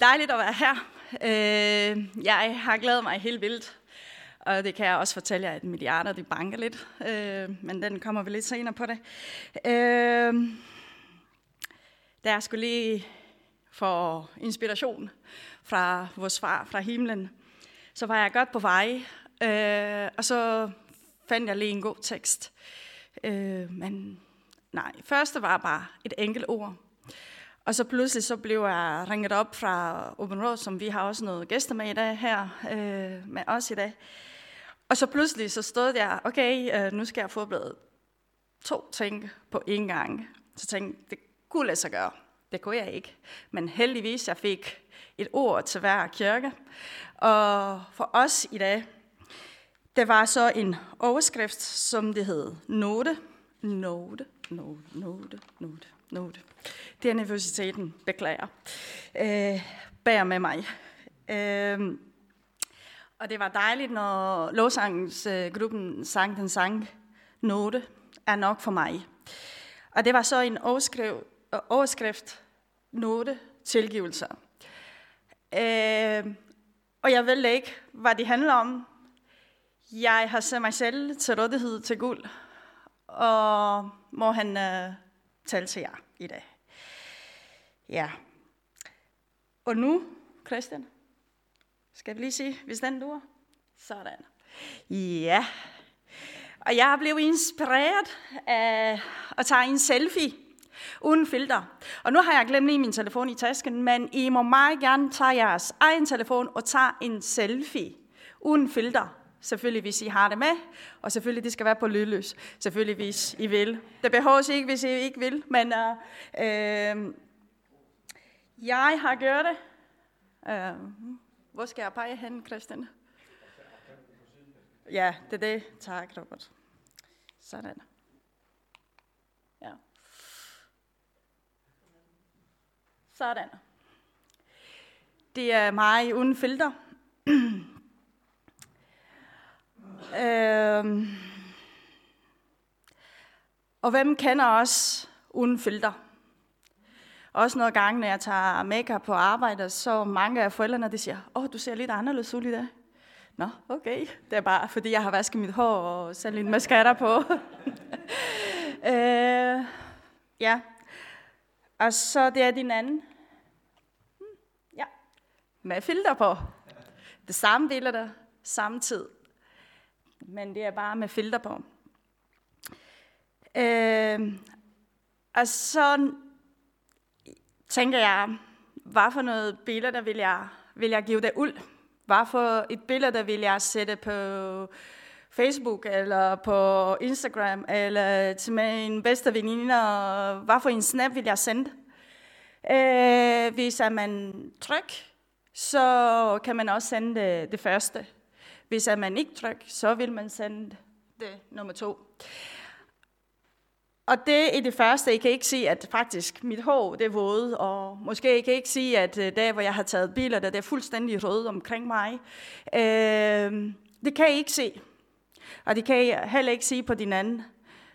Dejligt at være her. Øh, jeg har glædet mig helt vildt. Og det kan jeg også fortælle jer, at milliarder de banker lidt. Øh, men den kommer vi lidt senere på det. Øh, der er skulle lige for inspiration fra vores far fra himlen, så var jeg godt på vej. Øh, og så fandt jeg lige en god tekst. Øh, men nej, første var bare et enkelt ord. Og så pludselig så blev jeg ringet op fra Open Road, som vi har også noget gæster med i dag her øh, med os i dag. Og så pludselig så stod jeg, okay, øh, nu skal jeg forberede to ting på én gang. Så tænkte det kunne lade sig gøre. Det kunne jeg ikke. Men heldigvis, jeg fik et ord til hver kirke. Og for os i dag, det var så en overskrift, som det hed Note. Note, note, note, note, note. Det er nervøsiteten, beklager. Øh, bær med mig. Øh, og det var dejligt, når lovsangsgruppen øh, sang den sang, Note er nok for mig. Og det var så en overskrift, øh, overskrift Note tilgivelser. Øh, og jeg ved ikke, hvad det handler om. Jeg har sat mig selv til rådighed til guld, og må han øh, tale til jer i dag. Ja. Og nu, Christian, skal vi lige sige, hvis den lurer. Sådan. Ja. Og jeg blev inspireret af at tage en selfie uden filter. Og nu har jeg glemt lige min telefon i tasken, men I må meget gerne tage jeres egen telefon og tage en selfie uden filter. Selvfølgelig, hvis I har det med, og selvfølgelig, det skal være på lydløs. Selvfølgelig, hvis I vil. Det behøver ikke, hvis I ikke vil, men øh, øh, jeg har gjort det. Øh, hvor skal jeg pege hen, Christian? Ja, det er det. Tak, Robert. Sådan. Ja. Sådan. Det er mig uden filter. Øh, Og hvem kender os uden filter? Også nogle gange, når jeg tager makeup på arbejde, så mange af forældrene de siger, åh, oh, du ser lidt anderledes ud i dag. Nå, okay. Det er bare, fordi jeg har vasket mit hår og sat lidt mascara på. øh, ja. Og så det er din anden. Hmm, ja. Med filter på. Det samme deler der, samme tid. Men det er bare med filter på. Øh, og så tænker jeg, hvad for noget billede, der vil jeg, vil jeg give dig ud? Hvad for et billede, der vil jeg sætte på Facebook, eller på Instagram, eller til min bedste veninde, hvad for en snap vil jeg sende? Øh, hvis er man tryg, så kan man også sende det, det første. Hvis at man ikke tryg, så vil man sende det nummer to. Og det er det første, jeg kan ikke sige, at faktisk mit hår det er våde, og måske jeg kan ikke sige, at øh, der, hvor jeg har taget biler, der det er fuldstændig rødt omkring mig. Øh, det kan jeg ikke se. Og det kan jeg heller ikke sige på din anden,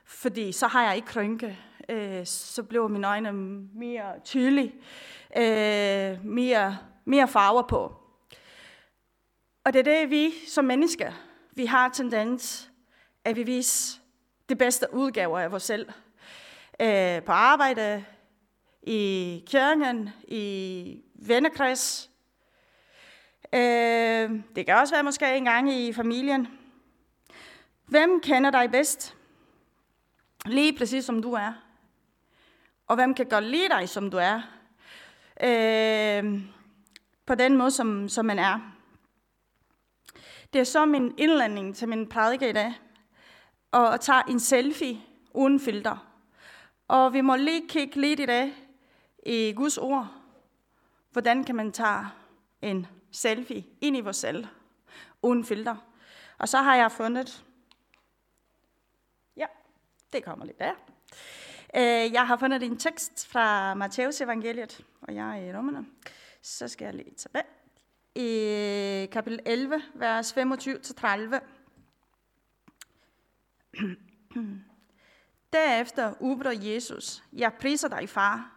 fordi så har jeg ikke krynke. Øh, så bliver mine øjne mere tydelige, øh, mere, mere farver på. Og det er det, vi som mennesker, vi har tendens, at vi viser det bedste udgaver af os selv. Øh, på arbejde, i kirken, i vennekreds. Øh, det kan også være måske en gang i familien. Hvem kender dig bedst? Lige præcis som du er. Og hvem kan godt lide dig, som du er? Øh, på den måde, som, som man er. Det er så min indlanding til min prædike i dag og tager en selfie uden filter. Og vi må lige kigge lidt i dag i Guds ord. Hvordan kan man tage en selfie ind i vores selv, uden filter. Og så har jeg fundet, ja, det kommer lidt der. Øh, jeg har fundet en tekst fra Matteus evangeliet, og jeg er i rummene. Så skal jeg lige tilbage. I øh, kapitel 11, vers 25-30. Derefter udbrød Jesus, jeg priser dig, far,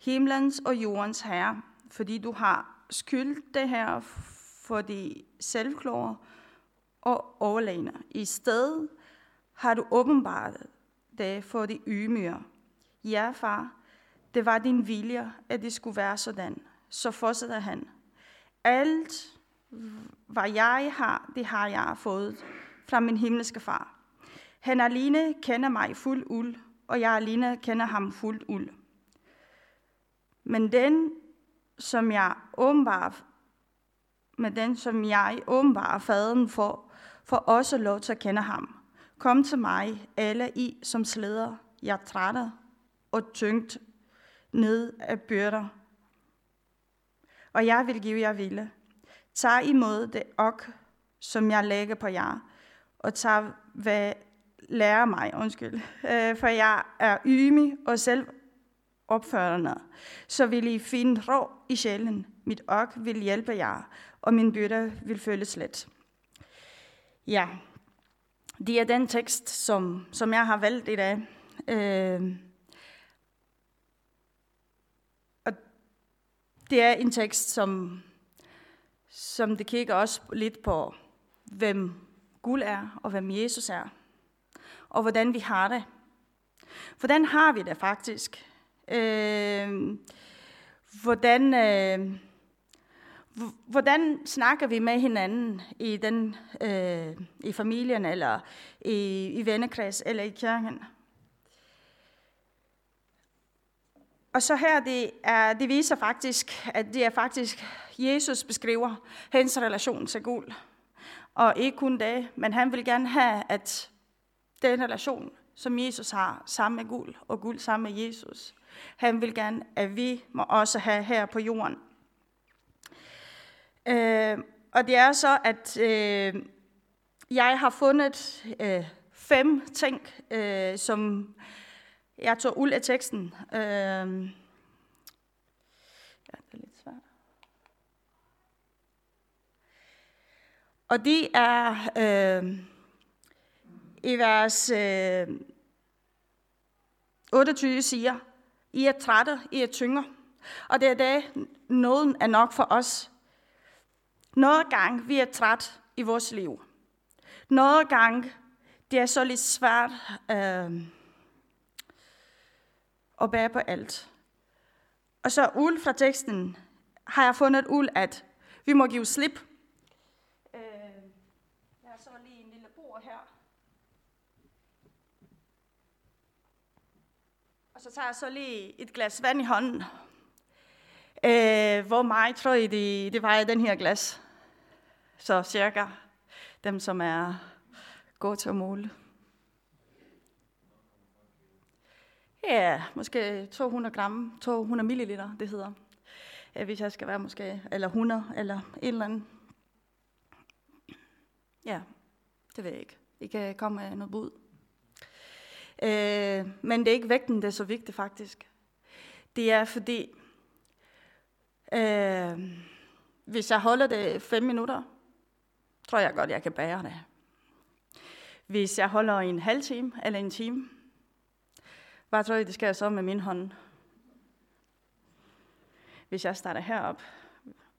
himlens og jordens herre, fordi du har skyldt det her for de selvklore og overlegne. I stedet har du åbenbart det for de ydmyge. Ja, far, det var din vilje, at det skulle være sådan. Så fortsætter han. Alt, hvad jeg har, det har jeg fået fra min himmelske far. Han alene kender mig fuld uld, og jeg alene kender ham fuld uld. Men den, som jeg åbenbart, med den, som jeg åbenbart faderen for, for også lov til at kende ham. Kom til mig, alle I, som slæder, jeg trætter og tyngt ned af byrder. Og jeg vil give jer ville. Tag imod det ok, som jeg lægger på jer, og tag hvad lærer mig, undskyld, øh, for jeg er ydmyg og selv opførende. Så vil I finde ro i sjælen. Mit ok vil hjælpe jer, og min byrde vil føles let. Ja, det er den tekst, som, som jeg har valgt i dag. Øh, det er en tekst, som, som det kigger også lidt på, hvem Gud er, og hvem Jesus er, og hvordan vi har det. Hvordan har vi det faktisk? Øh, hvordan, øh, hvordan snakker vi med hinanden i, den, øh, i familien, eller i, i vennekreds, eller i kirken? Og så her, det, er, det viser faktisk, at det er faktisk, Jesus beskriver hans relation til Gud. Og ikke kun det, men han vil gerne have, at den relation, som Jesus har sammen med Gud, og Gud sammen med Jesus, han vil gerne, at vi må også have her på jorden. Øh, og det er så, at øh, jeg har fundet øh, fem ting, øh, som jeg tog uld af teksten. Øh, ja, det er lidt svært. Og det er øh, i vers øh, 28 siger, I er trætte, I er tynger. Og det er da noget er nok for os. Noget gang vi er træt i vores liv. Noget gang det er så lidt svært øh, og bære på alt. Og så uld fra teksten har jeg fundet uld, at vi må give slip. Øh, jeg har så lige en lille bord her. Og så tager jeg så lige et glas vand i hånden. Øh, hvor meget tror I, det, det var den her glas? Så cirka dem, som er gode til at måle. Ja, måske 200 gram, 200 milliliter, det hedder. Hvis jeg skal være måske, eller 100, eller et eller andet. Ja, det ved jeg ikke. I kan komme med noget bud. Øh, men det er ikke vægten, det er så vigtigt faktisk. Det er fordi, øh, hvis jeg holder det 5 minutter, tror jeg godt, jeg kan bære det. Hvis jeg holder en halv time eller en time, hvad tror det skal jeg så med min hånd? Hvis jeg starter herop,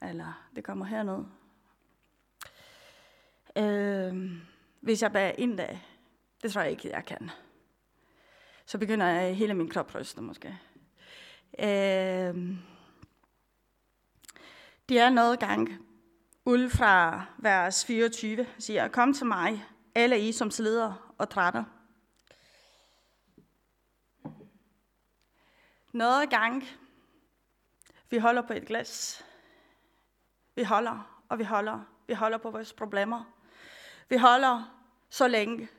eller det kommer herned. Øh, hvis jeg bærer ind det, det tror jeg ikke, jeg kan. Så begynder jeg hele min krop ryste måske. Øh, det er noget gang, ud fra vers 24 siger, Kom til mig, alle I, som slider og trætter. Noget gang, vi holder på et glas. Vi holder, og vi holder. Vi holder på vores problemer. Vi holder så længe,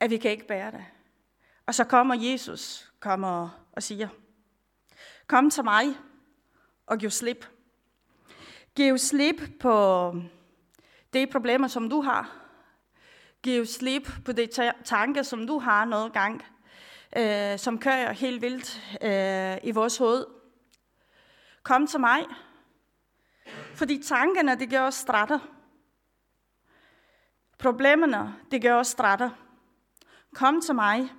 at vi kan ikke bære det. Og så kommer Jesus kommer og siger, Kom til mig og giv slip. Giv slip på de problemer, som du har. Giv slip på de tanker, som du har noget gang, øh, som kører helt vildt øh, i vores hoved. Kom til mig, fordi tankerne, det gør os strætter. Problemerne, det gør os strætter. Kom til mig,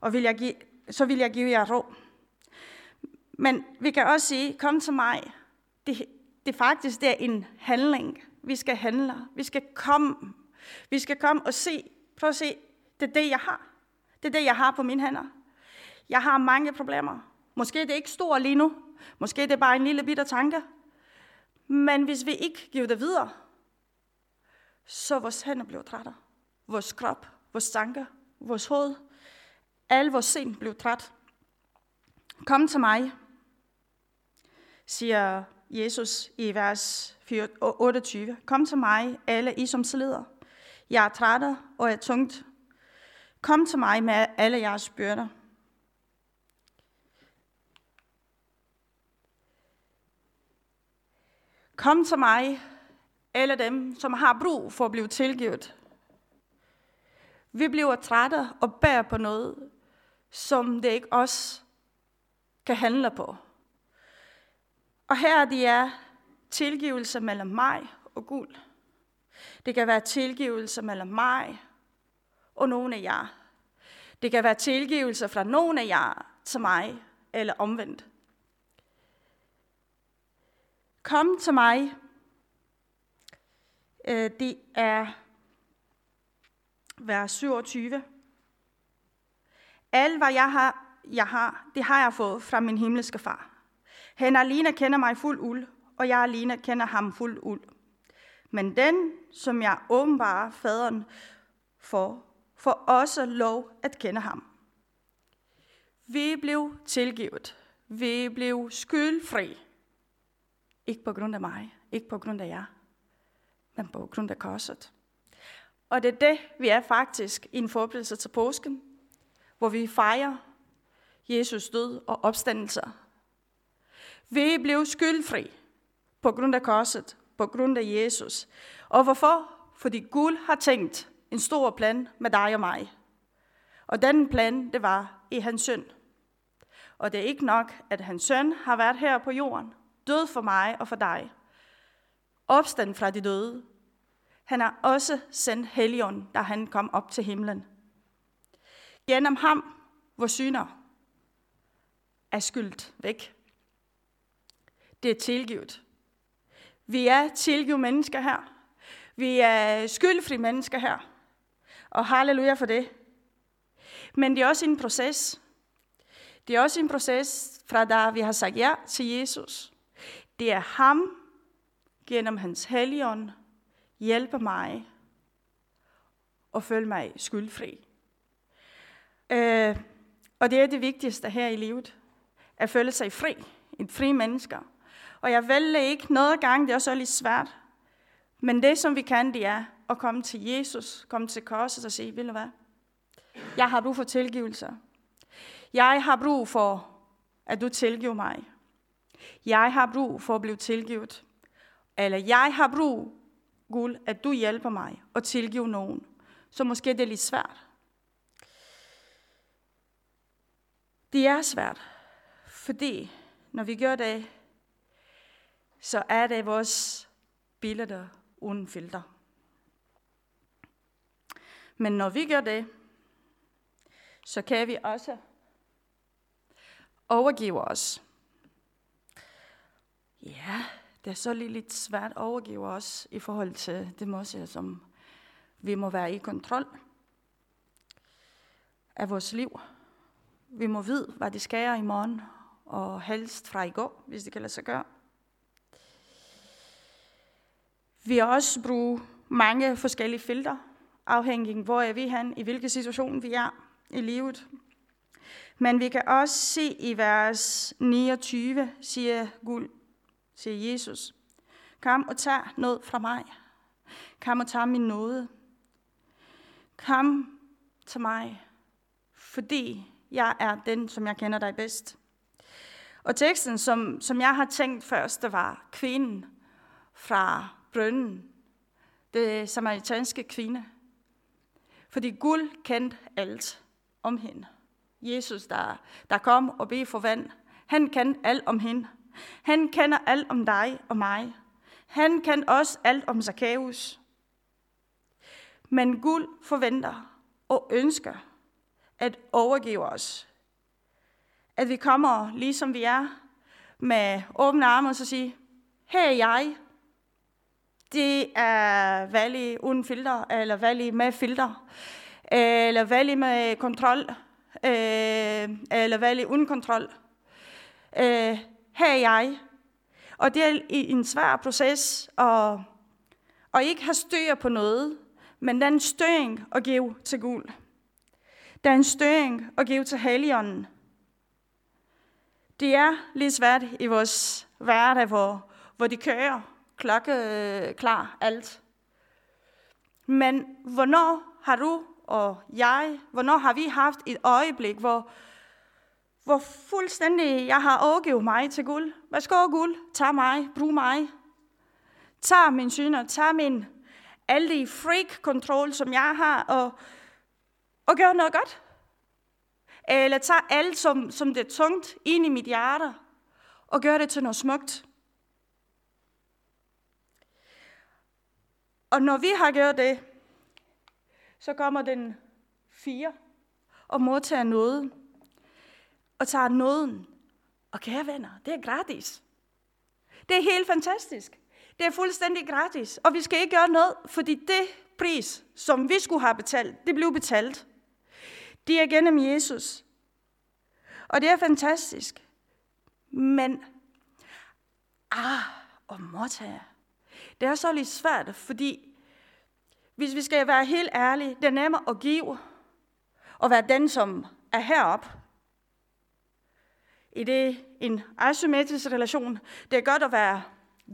og vil jeg give, så vil jeg give jer ro. Men vi kan også sige, kom til mig, det, det faktisk det er en handling. Vi skal handle. Vi skal komme. Vi skal komme og se. Prøv at se. Det er det, jeg har. Det er det, jeg har på mine hænder. Jeg har mange problemer. Måske det er ikke stort lige nu. Måske det er bare en lille bitte tanke. Men hvis vi ikke giver det videre, så vores hænder bliver trætte. Vores krop, vores tanker, vores hoved, al vores sind bliver træt. Kom til mig, siger Jesus i vers 28. Kom til mig, alle I som slider. Jeg er træt og er tungt. Kom til mig med alle jeres byrder. Kom til mig, alle dem, som har brug for at blive tilgivet. Vi bliver trætte og bærer på noget, som det ikke os kan handle på. Og her det er tilgivelse mellem mig og Gud. Det kan være tilgivelse mellem mig og nogle af jer. Det kan være tilgivelse fra nogle af jer til mig, eller omvendt. Kom til mig. Øh, det er vers 27. Alt, hvad jeg har, jeg har, det har jeg fået fra min himmelske far. Han alene kender mig fuld uld, og jeg alene kender ham fuld uld. Men den, som jeg åbenbarer faderen for, får også lov at kende ham. Vi blev tilgivet. Vi blev skyldfri. Ikke på grund af mig, ikke på grund af jer, men på grund af korset. Og det er det, vi er faktisk i en forberedelse til påsken, hvor vi fejrer Jesus død og opstandelser. Vi blev skyldfri på grund af korset, på grund af Jesus. Og hvorfor? Fordi Gud har tænkt en stor plan med dig og mig. Og den plan, det var i hans søn. Og det er ikke nok, at hans søn har været her på jorden, død for mig og for dig. Opstand fra de døde. Han har også sendt Helion, da han kom op til himlen. Gennem ham, hvor syner er skyldt væk. Det er tilgivet. Vi er tilgivet mennesker her. Vi er skyldfri mennesker her. Og halleluja for det. Men det er også en proces. Det er også en proces fra da vi har sagt ja til Jesus. Det er ham, gennem hans helligånd, hjælper mig og føle mig skyldfri. Øh, og det er det vigtigste her i livet. At føle sig fri. En fri menneske. Og jeg vælger ikke noget gang, det er også lidt svært. Men det, som vi kan, det er at komme til Jesus, komme til korset og sige, vil du hvad? Jeg har brug for tilgivelse. Jeg har brug for, at du tilgiver mig. Jeg har brug for at blive tilgivet. Eller jeg har brug, Gud, at du hjælper mig og tilgive nogen. Så måske det er lidt svært. Det er svært, fordi når vi gør det, så er det vores billeder uden filter. Men når vi gør det, så kan vi også overgive os. Ja, det er så lige lidt svært at overgive os i forhold til det måske, som vi må være i kontrol af vores liv. Vi må vide, hvad det sker i morgen, og helst fra i går, hvis det kan lade sig gøre. Vi har også brugt mange forskellige filter, afhængig hvor er vi hen, i hvilken situation vi er i livet. Men vi kan også se i vers 29, siger Gud, siger Jesus, kom og tag noget fra mig. Kom og tag min nåde. Kom til mig, fordi jeg er den, som jeg kender dig bedst. Og teksten, som, som jeg har tænkt først, det var kvinden fra brønden. Det samaritanske kvinde. Fordi guld kendte alt om hende. Jesus, der, der kom og bed for vand, han kendte alt om hende. Han kender alt om dig og mig. Han kender også alt om Zacchaeus. Men guld forventer og ønsker at overgive os. At vi kommer, ligesom vi er, med åbne arme og så sige, her er jeg. Det er valg uden filter, eller valg med filter, eller valg med kontrol, øh, eller valg uden kontrol. Øh, Her er jeg. Og det er en svær proces at, at ikke have styr på noget, men den støring at give til gul. Der er en støring at give til helligånden. Det er lidt svært i vores hverdag, hvor, hvor de kører klokke øh, klar alt. Men hvornår har du og jeg, hvornår har vi haft et øjeblik, hvor, hvor fuldstændig jeg har overgivet mig til guld. Værsgo guld, tag mig, brug mig. Tag min syner, tag min alle de freak control, som jeg har, og, og gør noget godt. Eller tag alt, som, som det er tungt, ind i mit hjerte, og gør det til noget smukt. Og når vi har gjort det, så kommer den fire og modtager noget. Og tager nåden. Og kære venner, det er gratis. Det er helt fantastisk. Det er fuldstændig gratis. Og vi skal ikke gøre noget, fordi det pris, som vi skulle have betalt, det blev betalt. Det er gennem Jesus. Og det er fantastisk. Men, ah, og modtager. Det er så lidt svært, fordi hvis vi skal være helt ærlige, det er nemmere at give, og være den, som er heroppe. I det en asymmetrisk relation, det er godt at være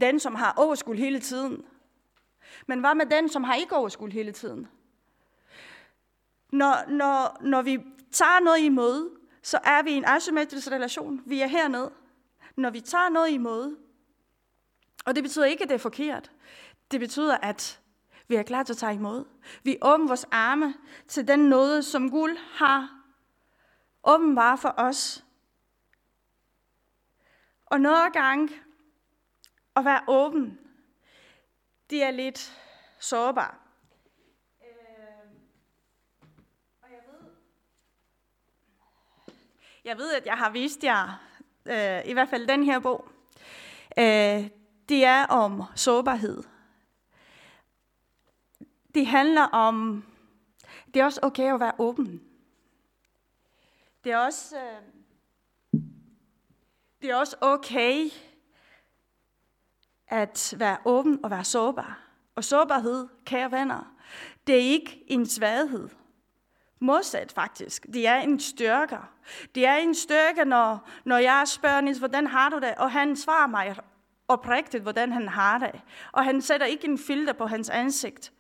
den, som har overskud hele tiden. Men hvad med den, som har ikke overskud hele tiden? Når, når, når vi tager noget imod, så er vi i en asymmetrisk relation. Vi er hernede. Når vi tager noget imod, og det betyder ikke, at det er forkert. Det betyder, at vi er klar til at tage imod. Vi åbner vores arme til den nåde, som Gud har åbenbar for os. Og nogle gange at være åben, det er lidt sårbar. Øhm, jeg ved, at jeg har vist jer, øh, i hvert fald den her bog, øh, det er om sårbarhed det handler om, det er også okay at være åben. Det er også, øh, det er også okay at være åben og være sårbar. Og sårbarhed, kære venner, det er ikke en svaghed. Modsat faktisk. Det er en styrke. Det er en styrke, når, når jeg spørger Nils, hvordan har du det? Og han svarer mig oprigtigt, hvordan han har det. Og han sætter ikke en filter på hans ansigt.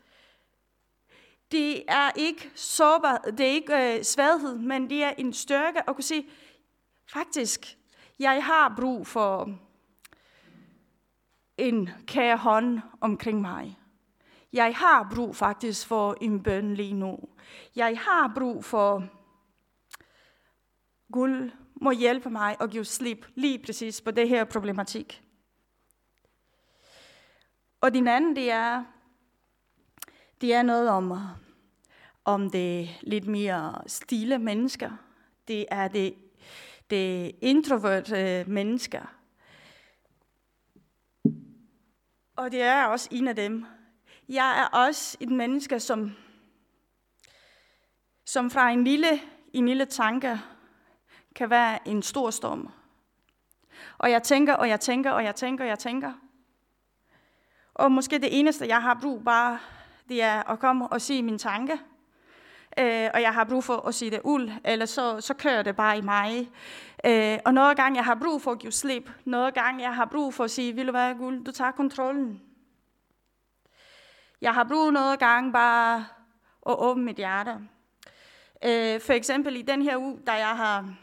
Det er ikke sårbar, det er ikke øh, svaghed, men det er en styrke at kunne sige, faktisk, jeg har brug for en kære hånd omkring mig. Jeg har brug faktisk for en bøn lige nu. Jeg har brug for, Gud må hjælpe mig og give slip lige præcis på det her problematik. Og din anden, det er, det er noget om, om det lidt mere stille mennesker. Det er det, det introverte mennesker. Og det er også en af dem. Jeg er også et menneske, som, som fra en lille, en lille tanke kan være en stor storm. Og jeg tænker, og jeg tænker, og jeg tænker, og jeg tænker. Og måske det eneste, jeg har brug bare, det er at komme og sige min tanke. Øh, og jeg har brug for at sige det ud, eller så, så kører det bare i mig. Øh, og nogle gange jeg har brug for at give slip. Nogle gange jeg har brug for at sige, vil du være guld, du tager kontrollen. Jeg har brug noget gange bare at åbne mit hjerte. Øh, for eksempel i den her uge, da jeg har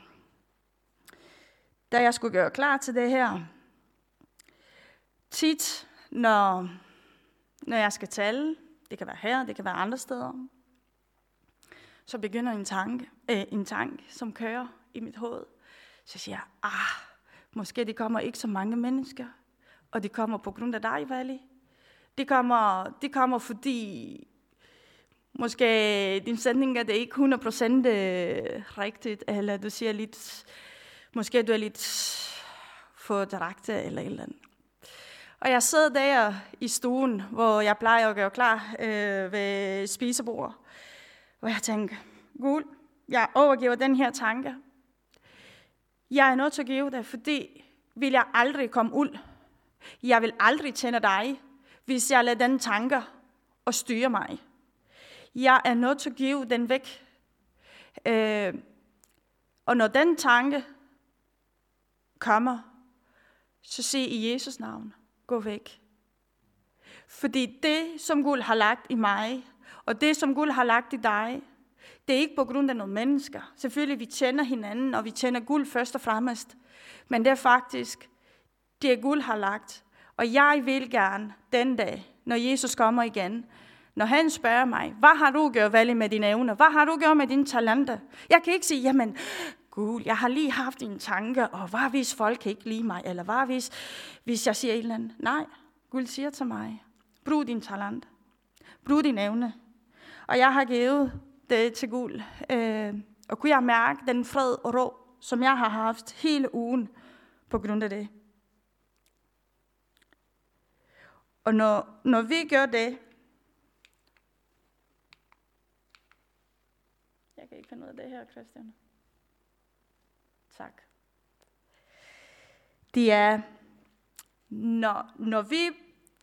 da jeg skulle gøre klar til det her. Tit, når, når jeg skal tale, det kan være her, det kan være andre steder, så begynder en tanke, øh, en tanke, som kører i mit hoved. Så siger jeg, ah, måske det kommer ikke så mange mennesker, og det kommer på grund af dig, Vali. Det kommer, det kommer fordi måske din sætning er det ikke 100% øh, rigtigt, eller du siger lidt, måske du er lidt for direkte eller et eller andet. Og jeg sidder der i stuen, hvor jeg plejer at gøre klar øh, ved spisebordet. Og jeg tænker, Gud, jeg overgiver den her tanke. Jeg er nødt til at give det, fordi vil jeg aldrig komme ud. Jeg vil aldrig tænde dig, hvis jeg lader den tanke og styre mig. Jeg er nødt til at give den væk. Øh, og når den tanke kommer, så sig i Jesus navn, gå væk. Fordi det, som Gud har lagt i mig, og det, som Gud har lagt i dig, det er ikke på grund af nogle mennesker. Selvfølgelig, vi tjener hinanden, og vi tjener guld først og fremmest. Men det er faktisk, det Gud har lagt. Og jeg vil gerne den dag, når Jesus kommer igen, når han spørger mig, hvad har du gjort valg med dine evner? Hvad har du gjort med dine talenter? Jeg kan ikke sige, jamen, Gud, jeg har lige haft en tanke, og hvad hvis folk ikke lide mig? Eller hvad hvis, hvis jeg siger et eller andet? Nej, Gud siger til mig, brug din talent. Brug din evne. Og jeg har givet det til Gud. Øh, og kunne jeg mærke den fred og ro, som jeg har haft hele ugen på grund af det. Og når, når vi gør det, jeg kan ikke finde ud af det her, Christian. Tak. Det er, når, når, vi,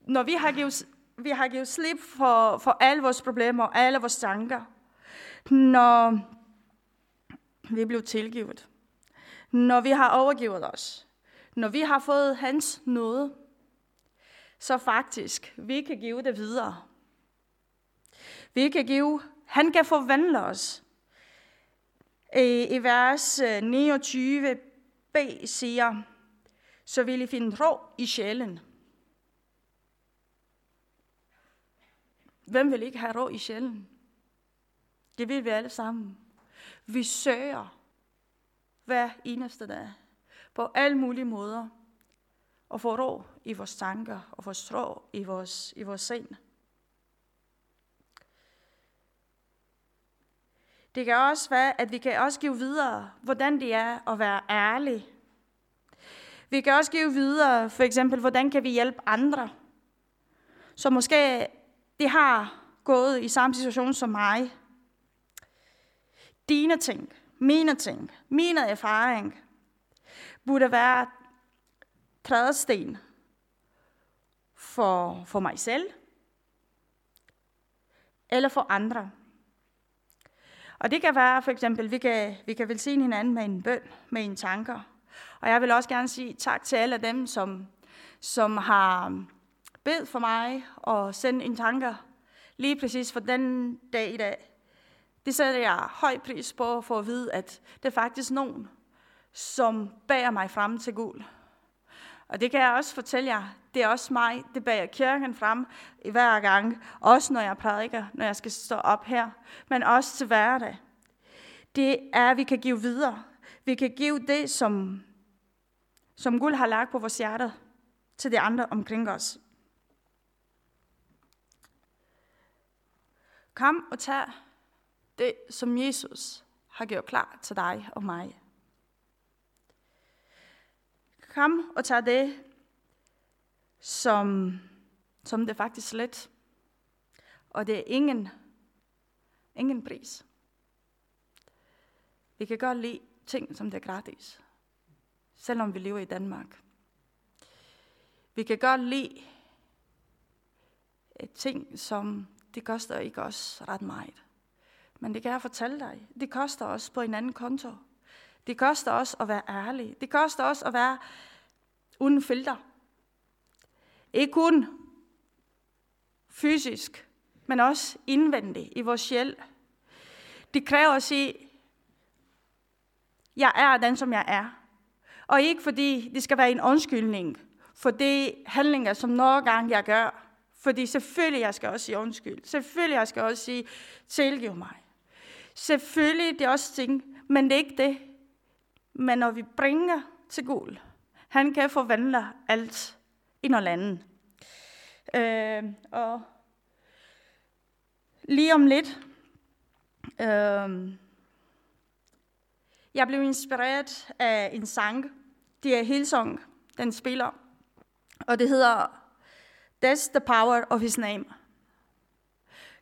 når vi, har givet, vi har givet slip for, for alle vores problemer og alle vores tanker, når vi blev tilgivet, når vi har overgivet os, når vi har fået hans nåde, så faktisk, vi kan give det videre. Vi kan give, han kan forvandle os. I, i vers øh, 29b siger, så vil I finde ro i sjælen. Hvem vil ikke have ro i sjælen? Det vil vi alle sammen. Vi søger hver eneste dag på alle mulige måder og få ro i vores tanker og få strå i vores, i vores sind. Det kan også være, at vi kan også give videre, hvordan det er at være ærlig. Vi kan også give videre, for eksempel, hvordan kan vi hjælpe andre, som måske det har gået i samme situation som mig. Dine ting, mine ting, mine erfaring, burde være trædesten for, for mig selv, eller for andre. Og det kan være for eksempel, vi kan, vi kan velsigne hinanden med en bøn, med en tanker. Og jeg vil også gerne sige tak til alle dem, som, som har bedt for mig og sendt en tanker lige præcis for den dag i dag. Det sætter jeg høj pris på for at vide, at det er faktisk nogen, som bærer mig frem til gul. Og det kan jeg også fortælle jer, det er også mig, det bærer kirken frem i hver gang, også når jeg prædiker, når jeg skal stå op her, men også til hverdag. Det er, at vi kan give videre. Vi kan give det, som, som Gud har lagt på vores hjerter, til de andre omkring os. Kom og tag det, som Jesus har gjort klar til dig og mig. Kom og tager det, som, som det faktisk let. Og det er ingen, ingen pris. Vi kan godt lide ting, som det er gratis, selvom vi lever i Danmark. Vi kan godt lide eh, ting, som det koster ikke os ret meget. Men det kan jeg fortælle dig. Det koster os på en anden konto. Det koster også at være ærlig. Det koster også at være uden filter. Ikke kun fysisk, men også indvendigt i vores sjæl. Det kræver at sige, jeg er den, som jeg er. Og ikke fordi det skal være en undskyldning for de handlinger, som nogle gange jeg gør. Fordi selvfølgelig jeg skal også sige undskyld. Selvfølgelig jeg skal også sige, tilgiv mig. Selvfølgelig det er også ting, men det er ikke det. Men når vi bringer til Gud, han kan forvandle alt i noget andet. Øh, og lige om lidt, øh, jeg blev inspireret af en sang. Det er Hillsong, den spiller. Og det hedder That's the power of his name.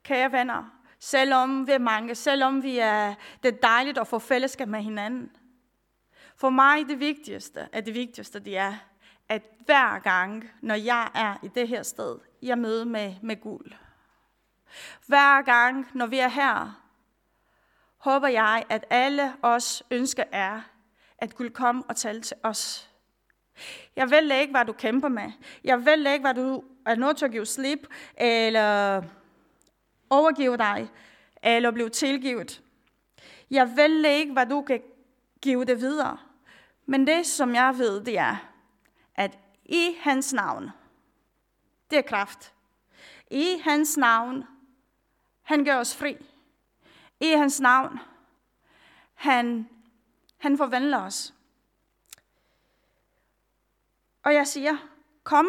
Kære venner, selvom vi er mange, selvom vi er, det er dejligt at få fællesskab med hinanden. For mig det vigtigste, at det vigtigste det er, at hver gang, når jeg er i det her sted, jeg møder med, med guld. Hver gang, når vi er her, håber jeg, at alle os ønsker er, at Gud kom og talte til os. Jeg ved ikke, hvad du kæmper med. Jeg ved ikke, hvad du er nødt til at give slip, eller overgive dig, eller blive tilgivet. Jeg ved ikke, hvad du kan give det videre. Men det, som jeg ved, det er, at i hans navn, det er kraft. I hans navn, han gør os fri. I hans navn, han, han forvandler os. Og jeg siger, kom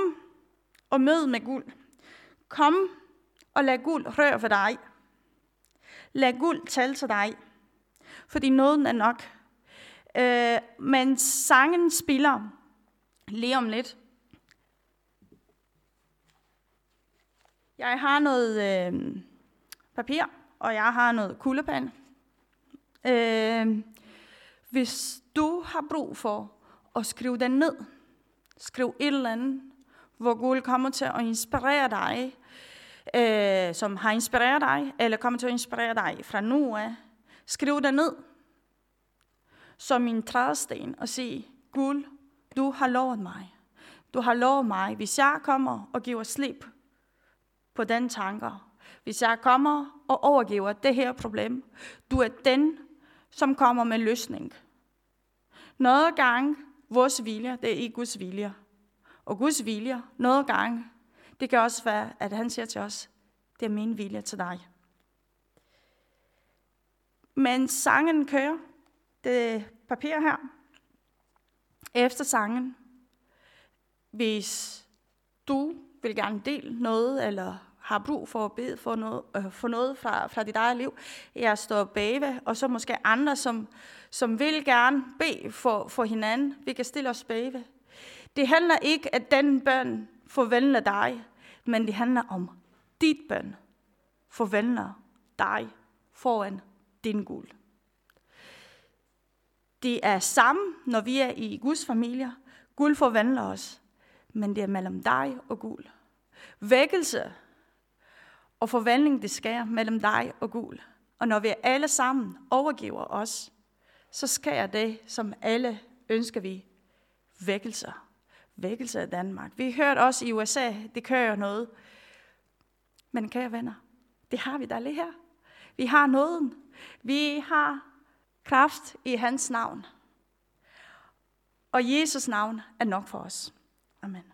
og mød med guld. Kom og lad guld røre for dig. Lad guld tale til dig. Fordi nåden er nok. Øh, men sangen spiller lige om lidt. Jeg har noget øh, papir, og jeg har noget kuglepen. Øh, hvis du har brug for at skrive den ned, skriv et eller andet, hvor Gud kommer til at inspirere dig, øh, som har inspireret dig, eller kommer til at inspirere dig fra nu af. Skriv det ned som en trædesten og sige, Gud, du har lovet mig. Du har lovet mig, hvis jeg kommer og giver slip på den tanker, hvis jeg kommer og overgiver det her problem, du er den, som kommer med løsning. Noget gange vores vilje, det er ikke Guds vilje. Og Guds vilje, noget gange, det kan også være, at han siger til os, det er min vilje til dig. Men sangen kører, det øh, papir her, efter sangen, hvis du vil gerne dele noget, eller har brug for at bede for noget, øh, for noget fra, fra dit eget liv, jeg står bagved, og så måske andre, som, som vil gerne bede for, for hinanden. Vi kan stille os bagved. Det handler ikke, at den bøn forvandler dig, men det handler om dit bøn forvandler dig foran din guld. Det er sammen, når vi er i Guds familie. Guld forvandler os, men det er mellem dig og Gud. Vækkelse og forvandling, det sker mellem dig og Gud. Og når vi alle sammen overgiver os, så sker det, som alle ønsker vi, vækkelse. Vækkelse af Danmark. Vi hørt også i USA, det kører noget. Men kære venner, det har vi da lige her. Vi har nåden. Vi har kraft i hans navn. Og Jesus navn er nok for os. Amen.